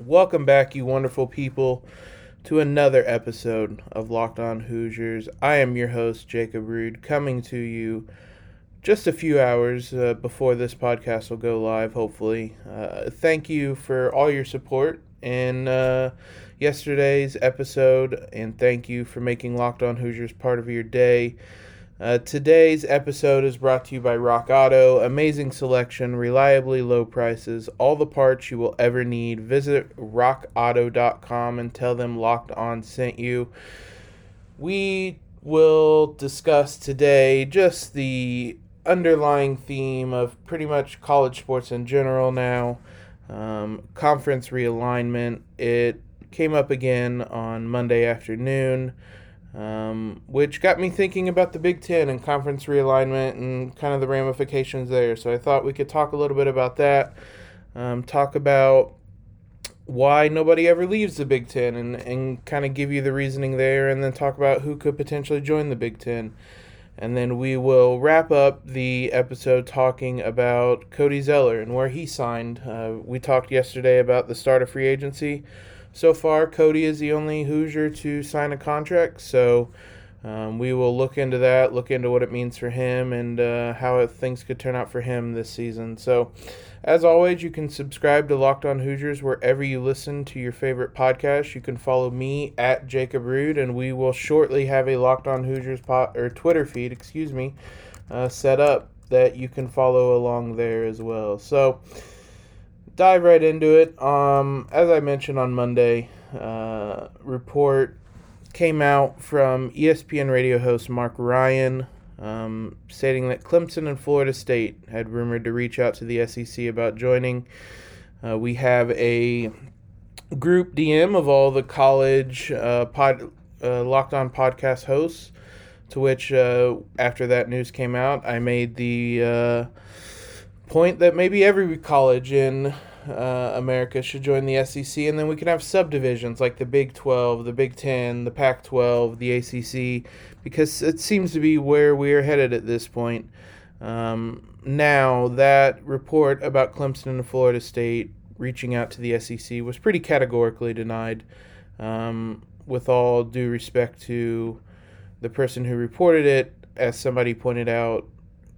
Welcome back, you wonderful people, to another episode of Locked On Hoosiers. I am your host, Jacob Rude, coming to you just a few hours uh, before this podcast will go live, hopefully. Uh, thank you for all your support in uh, yesterday's episode, and thank you for making Locked On Hoosiers part of your day. Uh, today's episode is brought to you by Rock Auto. Amazing selection, reliably low prices, all the parts you will ever need. Visit rockauto.com and tell them Locked On sent you. We will discuss today just the underlying theme of pretty much college sports in general now. Um, conference realignment. It came up again on Monday afternoon um, which got me thinking about the Big Ten and conference realignment and kind of the ramifications there. So I thought we could talk a little bit about that, um, talk about why nobody ever leaves the Big Ten and, and kind of give you the reasoning there, and then talk about who could potentially join the Big Ten. And then we will wrap up the episode talking about Cody Zeller and where he signed. Uh, we talked yesterday about the start of free agency so far, Cody is the only Hoosier to sign a contract, so um, we will look into that, look into what it means for him, and uh, how things could turn out for him this season. So, as always, you can subscribe to Locked On Hoosiers wherever you listen to your favorite podcast. You can follow me at Jacob Rude, and we will shortly have a Locked On Hoosiers pot or Twitter feed, excuse me, uh, set up that you can follow along there as well. So dive right into it. Um, as I mentioned on Monday, uh, report came out from ESPN radio host Mark Ryan um, stating that Clemson and Florida State had rumored to reach out to the SEC about joining. Uh, we have a group DM of all the college uh, pod, uh, Locked On podcast hosts, to which, uh, after that news came out, I made the uh, point that maybe every college in uh, America should join the SEC, and then we can have subdivisions like the Big 12, the Big 10, the Pac 12, the ACC, because it seems to be where we are headed at this point. Um, now, that report about Clemson and Florida State reaching out to the SEC was pretty categorically denied. Um, with all due respect to the person who reported it, as somebody pointed out,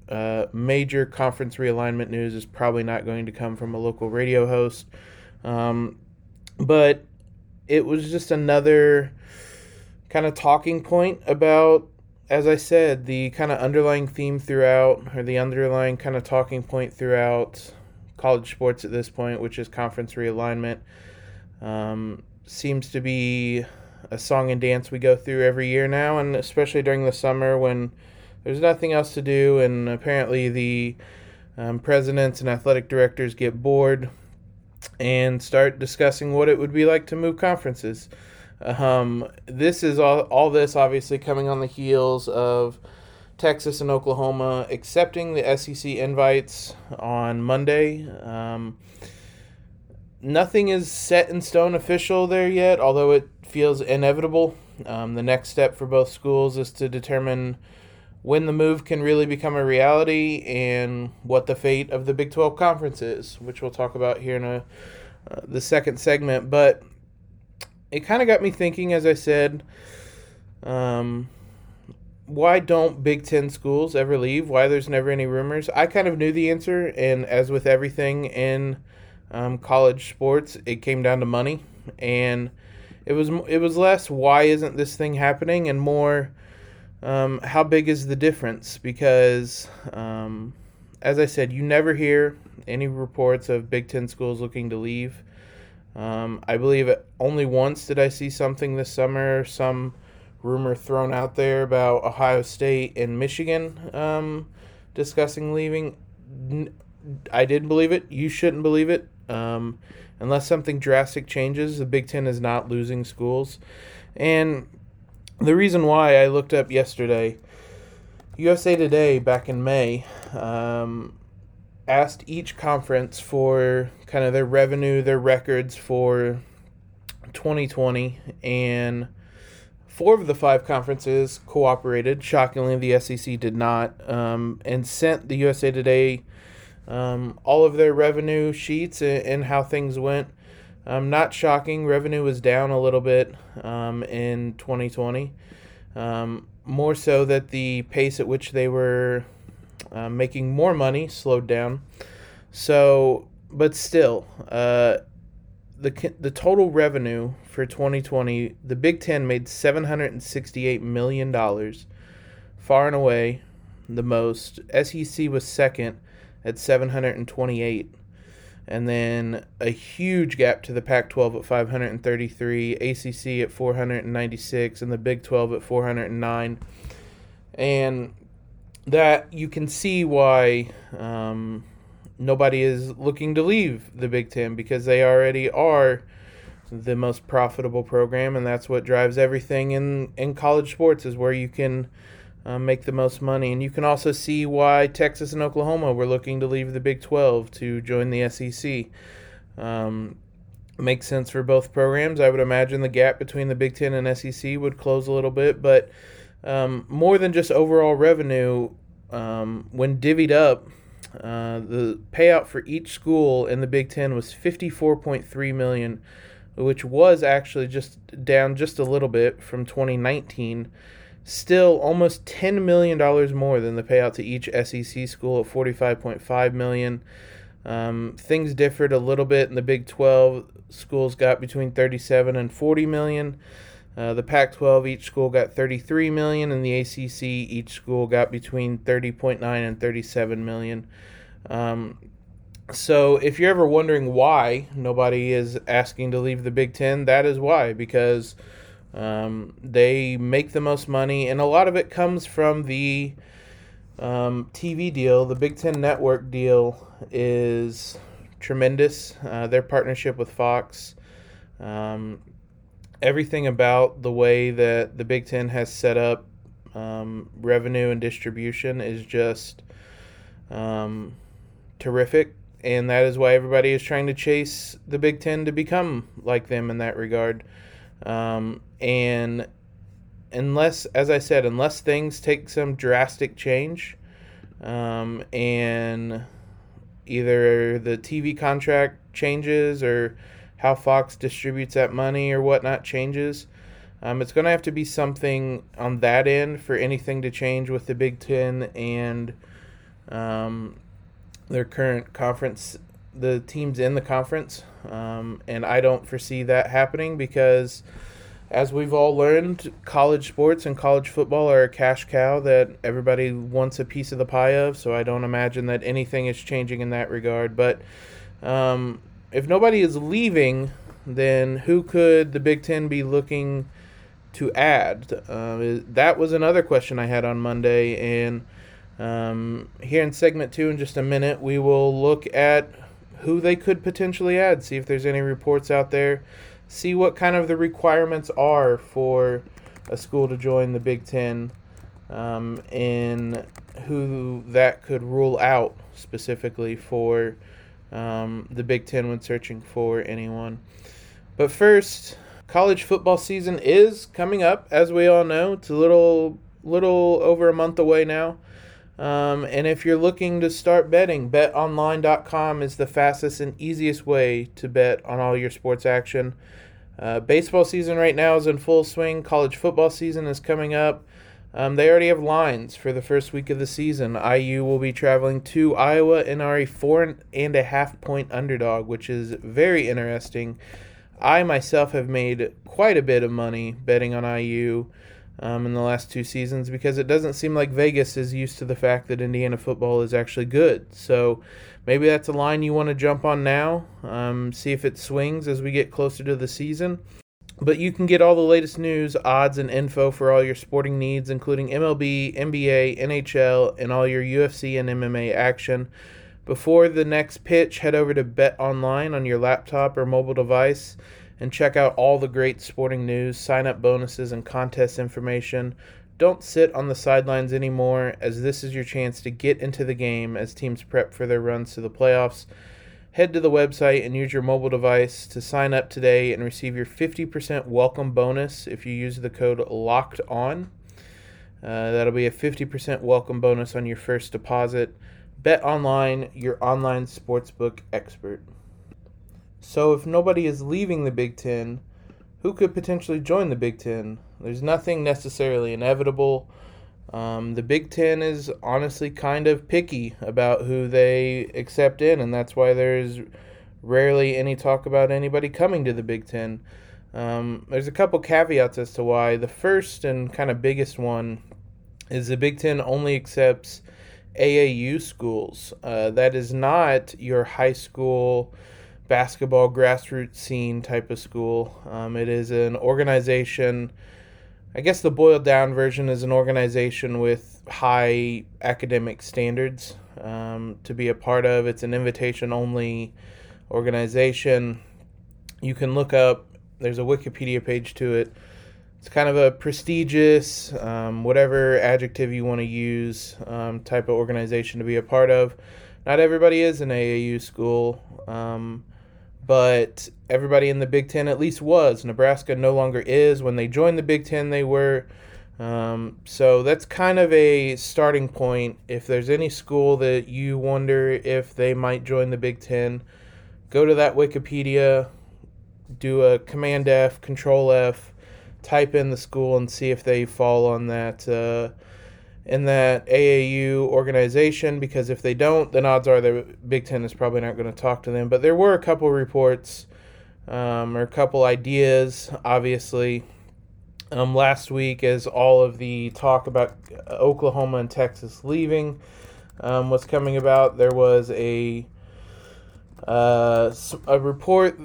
uh, major conference realignment news is probably not going to come from a local radio host. Um, but it was just another kind of talking point about, as I said, the kind of underlying theme throughout, or the underlying kind of talking point throughout college sports at this point, which is conference realignment. Um, seems to be a song and dance we go through every year now, and especially during the summer when there's nothing else to do, and apparently the um, presidents and athletic directors get bored and start discussing what it would be like to move conferences. Um, this is all, all this obviously coming on the heels of Texas and Oklahoma accepting the SEC invites on Monday. Um, nothing is set in stone official there yet, although it feels inevitable. Um, the next step for both schools is to determine when the move can really become a reality and what the fate of the Big 12 conference is, which we'll talk about here in a, uh, the second segment. But it kind of got me thinking, as I said, um, why don't Big Ten schools ever leave? Why there's never any rumors? I kind of knew the answer, and as with everything in um, college sports, it came down to money, and it was it was less why isn't this thing happening, and more um, how big is the difference? Because, um, as I said, you never hear any reports of Big Ten schools looking to leave. Um, I believe only once did I see something this summer, some rumor thrown out there about Ohio State and Michigan um, discussing leaving. I didn't believe it. You shouldn't believe it. Um, unless something drastic changes, the Big Ten is not losing schools. And the reason why I looked up yesterday, USA Today back in May um, asked each conference for kind of their revenue, their records for 2020, and four of the five conferences cooperated. Shockingly, the SEC did not, um, and sent the USA Today um, all of their revenue sheets and, and how things went. Um, not shocking, revenue was down a little bit um, in 2020. Um, more so that the pace at which they were uh, making more money slowed down. So, but still, uh, the the total revenue for 2020, the Big Ten made 768 million dollars, far and away the most. SEC was second at 728 and then a huge gap to the Pac 12 at 533, ACC at 496, and the Big 12 at 409. And that you can see why um, nobody is looking to leave the Big Ten because they already are the most profitable program, and that's what drives everything in, in college sports is where you can uh, make the most money. And you can also see why Texas and Oklahoma were looking to leave the Big 12 to join the SEC. Um, makes sense for both programs. I would imagine the gap between the Big 10 and SEC would close a little bit, but um, more than just overall revenue, um, when divvied up, uh, the payout for each school in the Big Ten was 54.3 million, which was actually just down just a little bit from 2019 still almost $10 million more than the payout to each SEC school at 45.5 million. Um, things differed a little bit in the Big 12. Schools got between 37 and 40 million. Uh, the Pac-12 each school got 33 million, and the ACC each school got between 30.9 and 37 million. Um, so if you're ever wondering why nobody is asking to leave the Big Ten, that is why because um, they make the most money, and a lot of it comes from the um, TV deal. The Big Ten Network deal is tremendous. Uh, their partnership with Fox, um, everything about the way that the Big Ten has set up um, revenue and distribution is just um, terrific. And that is why everybody is trying to chase the Big Ten to become like them in that regard. Um, and unless, as I said, unless things take some drastic change, um, and either the TV contract changes or how Fox distributes that money or whatnot changes, um, it's going to have to be something on that end for anything to change with the Big Ten and um, their current conference, the teams in the conference. Um, and I don't foresee that happening because as we've all learned, college sports and college football are a cash cow that everybody wants a piece of the pie of. So I don't imagine that anything is changing in that regard. But um, if nobody is leaving, then who could the Big Ten be looking to add? Uh, that was another question I had on Monday. And um, here in segment two, in just a minute, we will look at who they could potentially add, see if there's any reports out there see what kind of the requirements are for a school to join the Big Ten um, and who that could rule out specifically for um, the Big Ten when searching for anyone. But first, college football season is coming up, as we all know. It's a little little over a month away now. Um, and if you're looking to start betting, betonline.com is the fastest and easiest way to bet on all your sports action. Uh, baseball season right now is in full swing. College football season is coming up. Um, they already have lines for the first week of the season. IU will be traveling to Iowa and are a four and a half point underdog, which is very interesting. I myself have made quite a bit of money betting on IU um, in the last two seasons because it doesn't seem like Vegas is used to the fact that Indiana football is actually good. So maybe that's a line you want to jump on now, um, see if it swings as we get closer to the season. But you can get all the latest news, odds, and info for all your sporting needs, including MLB, NBA, NHL, and all your UFC and MMA action. Before the next pitch, head over to Bet Online on your laptop or mobile device and check out all the great sporting news, sign up bonuses, and contest information. Don't sit on the sidelines anymore, as this is your chance to get into the game as teams prep for their runs to the playoffs. Head to the website and use your mobile device to sign up today and receive your 50% welcome bonus if you use the code LOCKED ON. Uh, that'll be a 50% welcome bonus on your first deposit. Bet online, your online sportsbook expert. So if nobody is leaving the Big Ten, who could potentially join the Big Ten? There's nothing necessarily inevitable. Um, the Big Ten is honestly kind of picky about who they accept in, and that's why there's rarely any talk about anybody coming to the Big Ten. Um, there's a couple caveats as to why. The first and kind of biggest one is the Big Ten only accepts AAU schools. Uh, that is not your high school basketball grassroots scene type of school. Um, it is an organization I guess the boiled down version is an organization with high academic standards um, to be a part of. It's an invitation only organization. You can look up, there's a Wikipedia page to it. It's kind of a prestigious, um, whatever adjective you want to use, um, type of organization to be a part of. Not everybody is an AAU school. Um, but everybody in the Big Ten at least was. Nebraska no longer is. When they joined the Big Ten, they were. Um, so that's kind of a starting point. If there's any school that you wonder if they might join the Big Ten, go to that Wikipedia, do a Command F, Control F, type in the school, and see if they fall on that. Uh, in that AAU organization because if they don't, then odds are the Big Ten is probably not going to talk to them. But there were a couple reports um, or a couple ideas, obviously. Um, last week, as all of the talk about Oklahoma and Texas leaving um, was coming about, there was a uh, a report,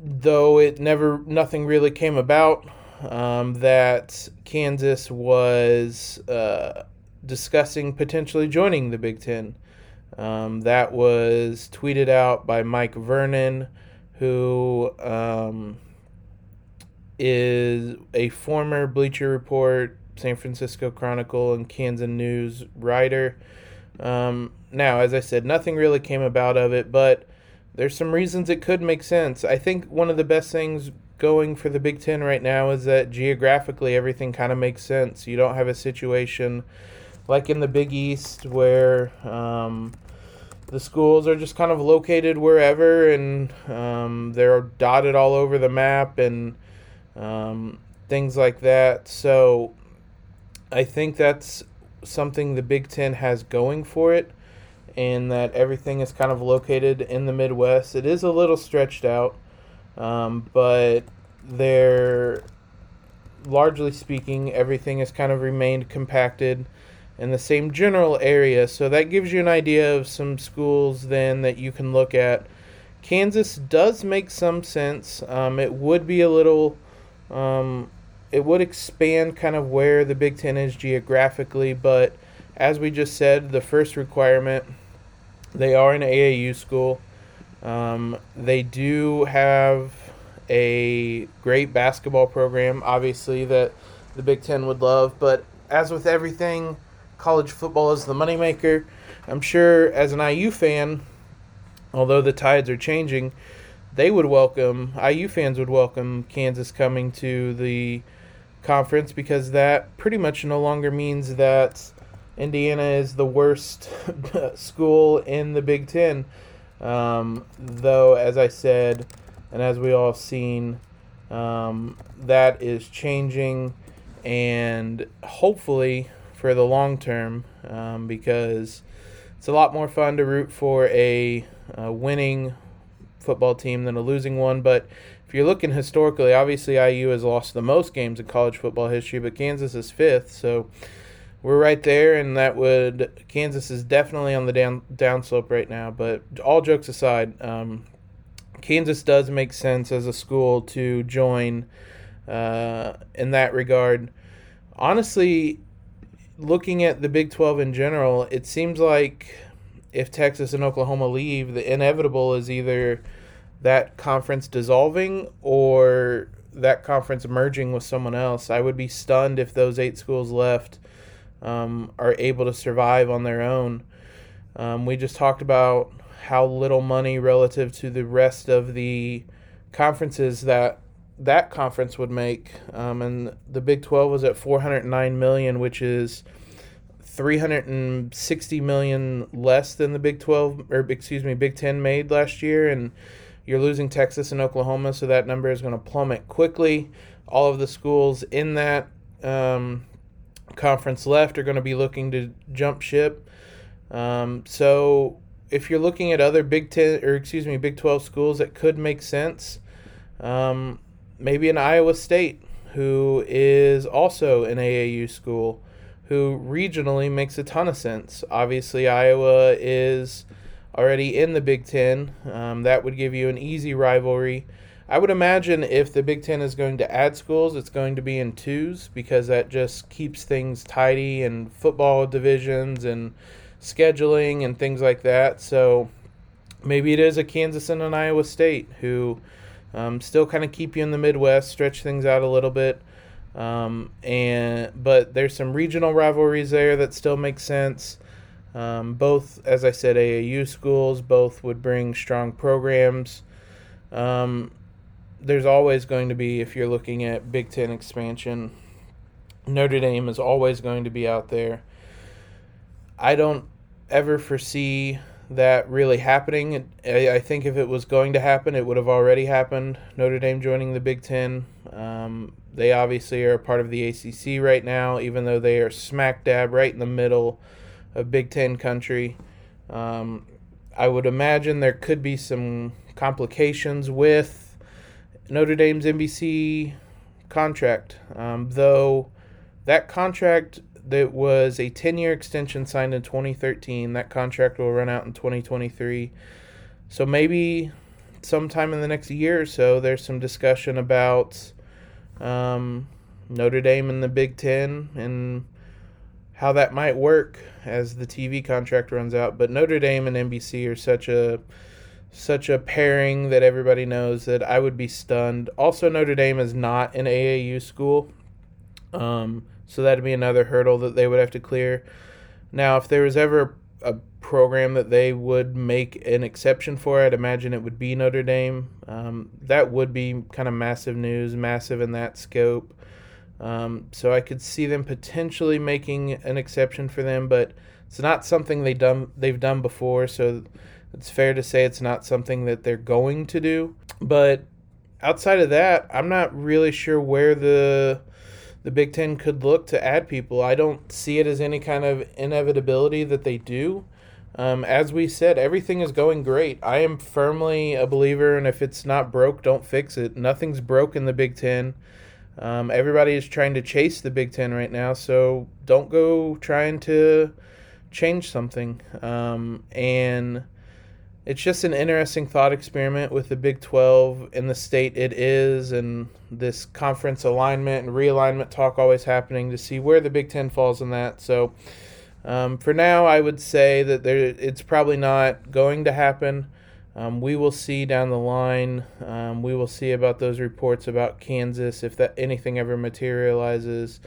though it never nothing really came about um, that Kansas was uh, discussing potentially joining the Big Ten. Um, that was tweeted out by Mike Vernon, who um, is a former Bleacher Report, San Francisco Chronicle, and Kansas News writer. Um, now, as I said, nothing really came about of it, but there's some reasons it could make sense. I think one of the best things going for the Big Ten right now is that geographically everything kind of makes sense. You don't have a situation like in the Big East where um, the schools are just kind of located wherever and um, they're dotted all over the map and um, things like that. So I think that's something the Big Ten has going for it. And that everything is kind of located in the Midwest. It is a little stretched out, um, but they're largely speaking, everything has kind of remained compacted in the same general area. So that gives you an idea of some schools then that you can look at. Kansas does make some sense. Um, it would be a little, um, it would expand kind of where the Big Ten is geographically, but as we just said, the first requirement, they are an AAU school. Um, they do have a great basketball program, obviously, that the Big Ten would love. But as with everything, college football is the moneymaker. I'm sure as an IU fan, although the tides are changing, they would welcome, IU fans would welcome Kansas coming to the conference because that pretty much no longer means that Indiana is the worst school in the Big Ten. Um, though, as I said, and as we all have seen, um, that is changing, and hopefully for the long term, um, because it's a lot more fun to root for a, a, winning football team than a losing one. But if you're looking historically, obviously IU has lost the most games in college football history, but Kansas is fifth, so we're right there, and that would Kansas is definitely on the down downslope right now. But all jokes aside, um, Kansas does make sense as a school to join uh, in that regard. Honestly, looking at the Big 12 in general, it seems like if Texas and Oklahoma leave, the inevitable is either that conference dissolving or that conference merging with someone else. I would be stunned if those eight schools left um, are able to survive on their own. Um, we just talked about how little money relative to the rest of the conferences that that conference would make. Um, and the Big 12 was at 409 million, which is 360 million less than the Big 12 or excuse me, Big 10 made last year. And You're losing Texas and Oklahoma, so that number is going to plummet quickly. All of the schools in that um, conference left are going to be looking to jump ship. Um, so if you're looking at other Big Ten or excuse me Big Twelve schools that could make sense, um, maybe an Iowa State who is also an AAU school, who regionally makes a ton of sense. Obviously, Iowa is already in the Big Ten. Um, that would give you an easy rivalry. I would imagine if the Big Ten is going to add schools, it's going to be in twos because that just keeps things tidy and football divisions and scheduling and things like that. So maybe it is a Kansas and an Iowa State who um, still kind of keep you in the Midwest, stretch things out a little bit. Um, and but there's some regional rivalries there that still make sense. Um, both, as I said, AAU schools. Both would bring strong programs. Um, there's always going to be, if you're looking at Big Ten expansion, Notre Dame is always going to be out there. I don't ever foresee that really happening. I, think if it was going to happen, it would have already happened. Notre Dame joining the Big Ten. Um, they obviously are a part of the ACC right now, even though they are smack dab right in the middle of Big Ten country. Um, I would imagine there could be some complications with Notre Dame's NBC contract, um, though that contract that was a 10 year extension signed in 2013, that contract will run out in 2023. So maybe sometime in the next year or so, there's some discussion about um, Notre Dame and the Big Ten and how that might work as the TV contract runs out. But Notre Dame and NBC are such a such a pairing that everybody knows that I would be stunned. Also, Notre Dame is not an AAU school, um, so that'd be another hurdle that they would have to clear. Now, if there was ever a program that they would make an exception for, I'd imagine it would be Notre Dame. Um, that would be kind of massive news, massive in that scope. Um, so I could see them potentially making an exception for them, but it's not something they done they've done before. So it's fair to say it's not something that they're going to do. But outside of that, I'm not really sure where the the Big Ten could look to add people. I don't see it as any kind of inevitability that they do. Um, as we said, everything is going great. I am firmly a believer, and if it's not broke, don't fix it. Nothing's broke in the Big Ten. Um, everybody is trying to chase the Big Ten right now, so don't go trying to change something. Um, and it's just an interesting thought experiment with the Big 12 in the state it is, and this conference alignment and realignment talk always happening to see where the Big 10 falls in that. So, um, for now, I would say that there it's probably not going to happen. Um, we will see down the line. Um, we will see about those reports about Kansas if that anything ever materializes.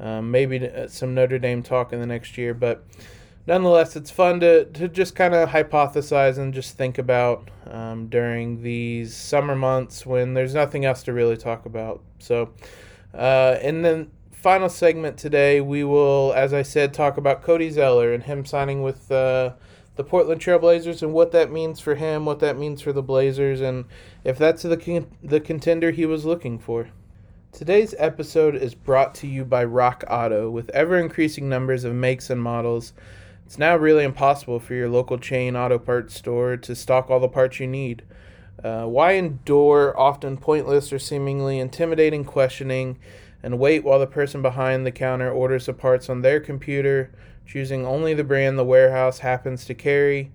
Um, maybe uh, some Notre Dame talk in the next year, but nonetheless, it's fun to, to just kind of hypothesize and just think about um, during these summer months when there's nothing else to really talk about. So, uh, and then final segment today, we will, as I said, talk about Cody Zeller and him signing with uh, the Portland Trailblazers and what that means for him, what that means for the Blazers, and if that's the con- the contender he was looking for. Today's episode is brought to you by Rock Auto. With ever increasing numbers of makes and models, it's now really impossible for your local chain auto parts store to stock all the parts you need. Uh, why endure often pointless or seemingly intimidating questioning and wait while the person behind the counter orders the parts on their computer, choosing only the brand the warehouse happens to carry?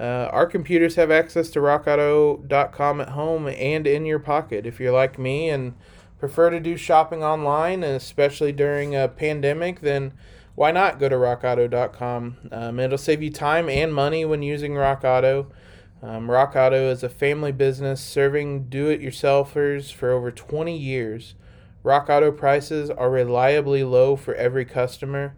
Uh, our computers have access to rockauto.com at home and in your pocket. If you're like me and prefer to do shopping online, especially during a pandemic, then why not go to rockauto.com? Um, it'll save you time and money when using Rock Auto. Um, Rock Auto is a family business serving do it yourselfers for over 20 years. Rock Auto prices are reliably low for every customer.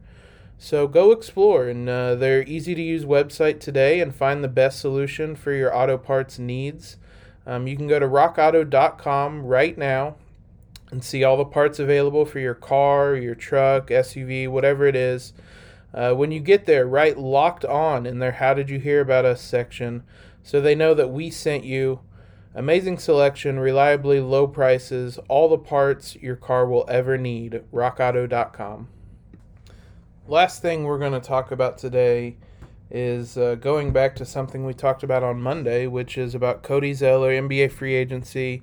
So go explore in uh, their easy to use website today and find the best solution for your auto parts needs. Um, you can go to rockauto.com right now and see all the parts available for your car, your truck, SUV, whatever it is. Uh, when you get there, write locked on in their How Did You Hear About Us section so they know that we sent you. Amazing selection, reliably low prices, all the parts your car will ever need. RockAuto.com. Last thing we're going to talk about today is uh, going back to something we talked about on Monday, which is about Cody Zeller, NBA free agency.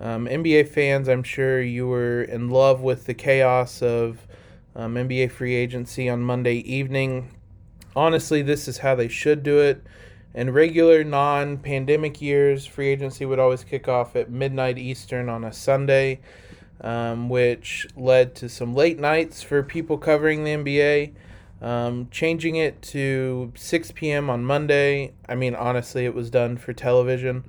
Um, NBA fans, I'm sure you were in love with the chaos of um, NBA free agency on Monday evening. Honestly, this is how they should do it. In regular non pandemic years, free agency would always kick off at midnight Eastern on a Sunday, um, which led to some late nights for people covering the NBA. Um, changing it to 6 p.m. on Monday, I mean, honestly, it was done for television,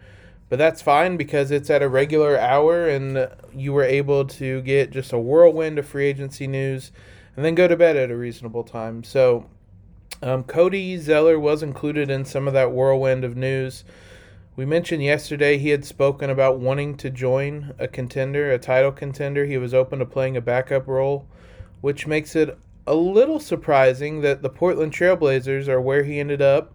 but that's fine because it's at a regular hour and you were able to get just a whirlwind of free agency news and then go to bed at a reasonable time. So, um, Cody Zeller was included in some of that whirlwind of news. We mentioned yesterday he had spoken about wanting to join a contender, a title contender. He was open to playing a backup role, which makes it a little surprising that the Portland Trailblazers are where he ended up.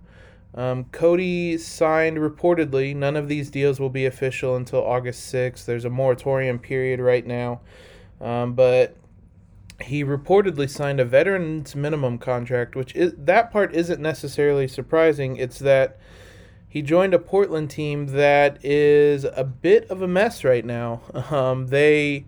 Um, Cody signed reportedly. None of these deals will be official until August 6th. There's a moratorium period right now. Um, but he reportedly signed a veterans minimum contract, which is that part isn't necessarily surprising. It's that he joined a Portland team that is a bit of a mess right now. Um, they,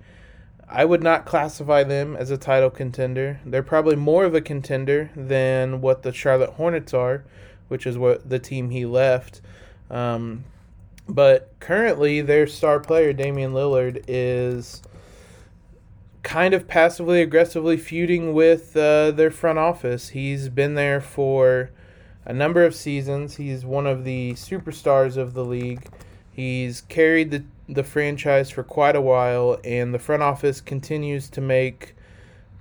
I would not classify them as a title contender. They're probably more of a contender than what the Charlotte Hornets are, which is what the team he left. Um, but currently, their star player Damian Lillard is kind of passively aggressively feuding with uh, their front office. He's been there for a number of seasons. He's one of the superstars of the league. He's carried the, the franchise for quite a while, and the front office continues to make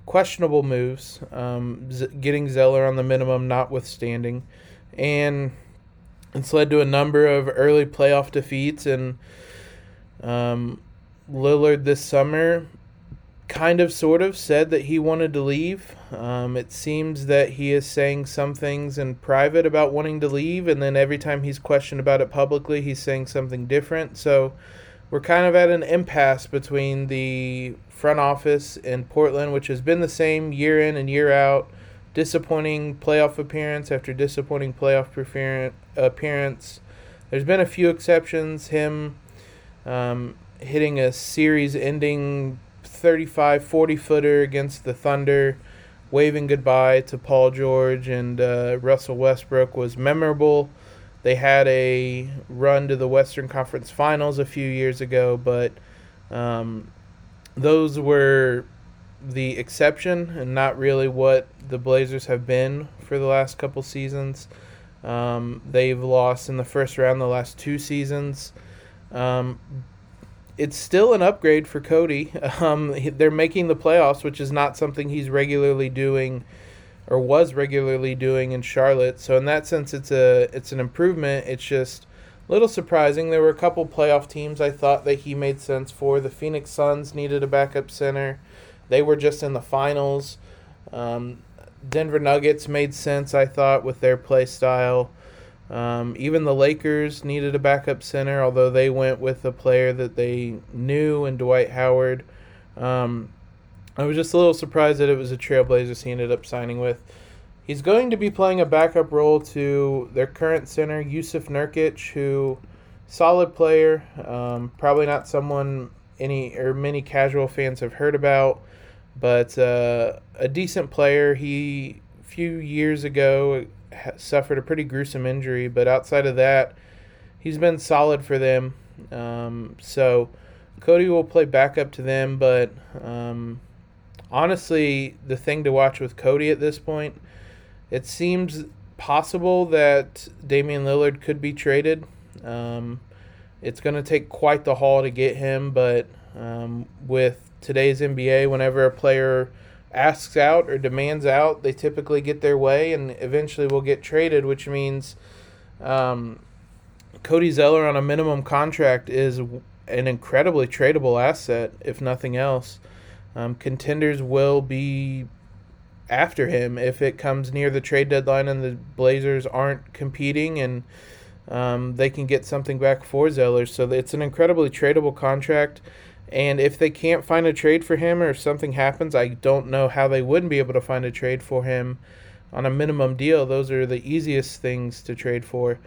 questionable moves, um, Z- getting Zeller on the minimum notwithstanding. And it's led to a number of early playoff defeats. And um, Lillard this summer kind of sort of said that he wanted to leave. Um, it seems that he is saying some things in private about wanting to leave, and then every time he's questioned about it publicly, he's saying something different. So we're kind of at an impasse between the front office in Portland, which has been the same year in and year out. Disappointing playoff appearance after disappointing playoff appearance. There's been a few exceptions. Him um, hitting a series ending 35, 40 footer against the Thunder, waving goodbye to Paul George and uh, Russell Westbrook was memorable. They had a run to the Western Conference Finals a few years ago, but um, those were the exception and not really what the Blazers have been for the last couple seasons. Um, they've lost in the first round the last two seasons. Um, it's still an upgrade for Cody. Um, they're making the playoffs, which is not something he's regularly doing or was regularly doing in Charlotte. So in that sense, it's a it's an improvement. It's just a little surprising. There were a couple playoff teams I thought that he made sense for. The Phoenix Suns needed a backup center. They were just in the finals. Um, Denver Nuggets made sense, I thought, with their play style. Um, even the Lakers needed a backup center, although they went with a player that they knew and Dwight Howard. Um, I was just a little surprised that it was a Trailblazers he ended up signing with. He's going to be playing a backup role to their current center, Jusuf Nurkic, who solid player, um, probably not someone any or many casual fans have heard about, but uh, a decent player. He a few years ago suffered a pretty gruesome injury, but outside of that, he's been solid for them. Um, so Cody will play backup to them, but um, honestly, the thing to watch with Cody at this point, it seems possible that Damian Lillard could be traded. Um, it's going to take quite the haul to get him, but um, with today's NBA, whenever a player asks out or demands out, they typically get their way and eventually will get traded, which means um, Cody Zeller on a minimum contract is an incredibly tradable asset, if nothing else. Um, contenders will be after him if it comes near the trade deadline and the Blazers aren't competing and um, they can get something back for Zeller. So it's an incredibly tradable contract. And if they can't find a trade for him or if something happens, I don't know how they wouldn't be able to find a trade for him on a minimum deal. Those are the easiest things to trade for.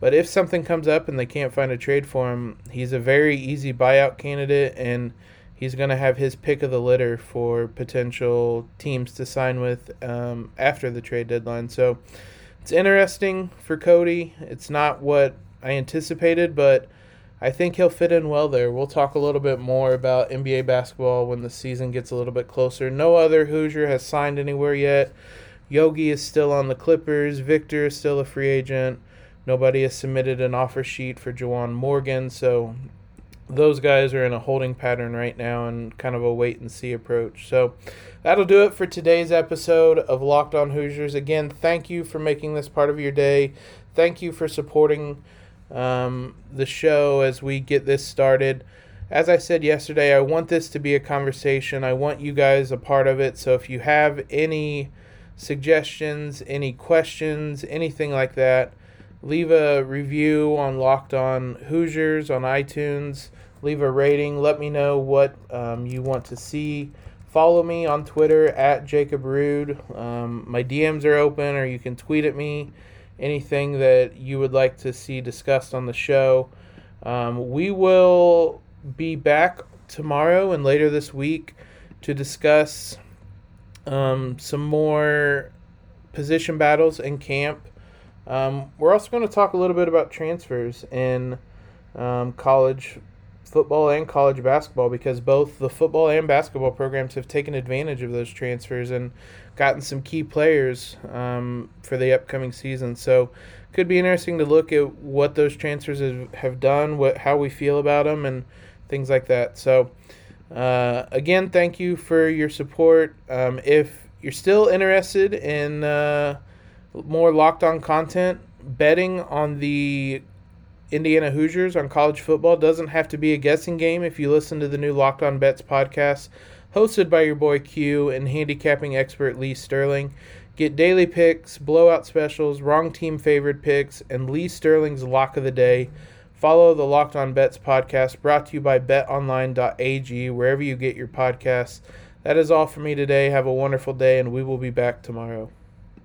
But if something comes up and they can't find a trade for him, he's a very easy buyout candidate and he's going to have his pick of the litter for potential teams to sign with um, after the trade deadline. So it's interesting for Cody. It's not what I anticipated, but I think he'll fit in well there. We'll talk a little bit more about NBA basketball when the season gets a little bit closer. No other Hoosier has signed anywhere yet. Yogi is still on the Clippers. Victor is still a free agent. Nobody has submitted an offer sheet for Juwan Morgan, so those guys are in a holding pattern right now and kind of a wait and see approach. So that'll do it for today's episode of Locked On Hoosiers. Again, thank you for making this part of your day. Thank you for supporting um, the show as we get this started. As I said yesterday, I want this to be a conversation. I want you guys a part of it. So if you have any suggestions, any questions, anything like that, leave a review on Locked On Hoosiers on iTunes. Leave a rating. Let me know what um, you want to see. Follow me on Twitter at Jacob Rude. Um, my DMs are open, or you can tweet at me anything that you would like to see discussed on the show. Um, we will be back tomorrow and later this week to discuss um, some more position battles in camp. Um, we're also going to talk a little bit about transfers in um, college football and college basketball because both the football and basketball programs have taken advantage of those transfers and gotten some key players um, for the upcoming season. So, could be interesting to look at what those transfers have, done, what how we feel about them, and things like that. So, uh, again, thank you for your support. Um, if you're still interested in uh, more locked on content, betting on the Indiana Hoosiers on college football doesn't have to be a guessing game if you listen to the new Locked On Bets podcast hosted by your boy Q and handicapping expert Lee Sterling. Get daily picks, blowout specials, wrong team favored picks, and Lee Sterling's lock of the day. Follow the Locked On Bets podcast brought to you by betonline.ag, wherever you get your podcasts. That is all for me today. Have a wonderful day, and we will be back tomorrow.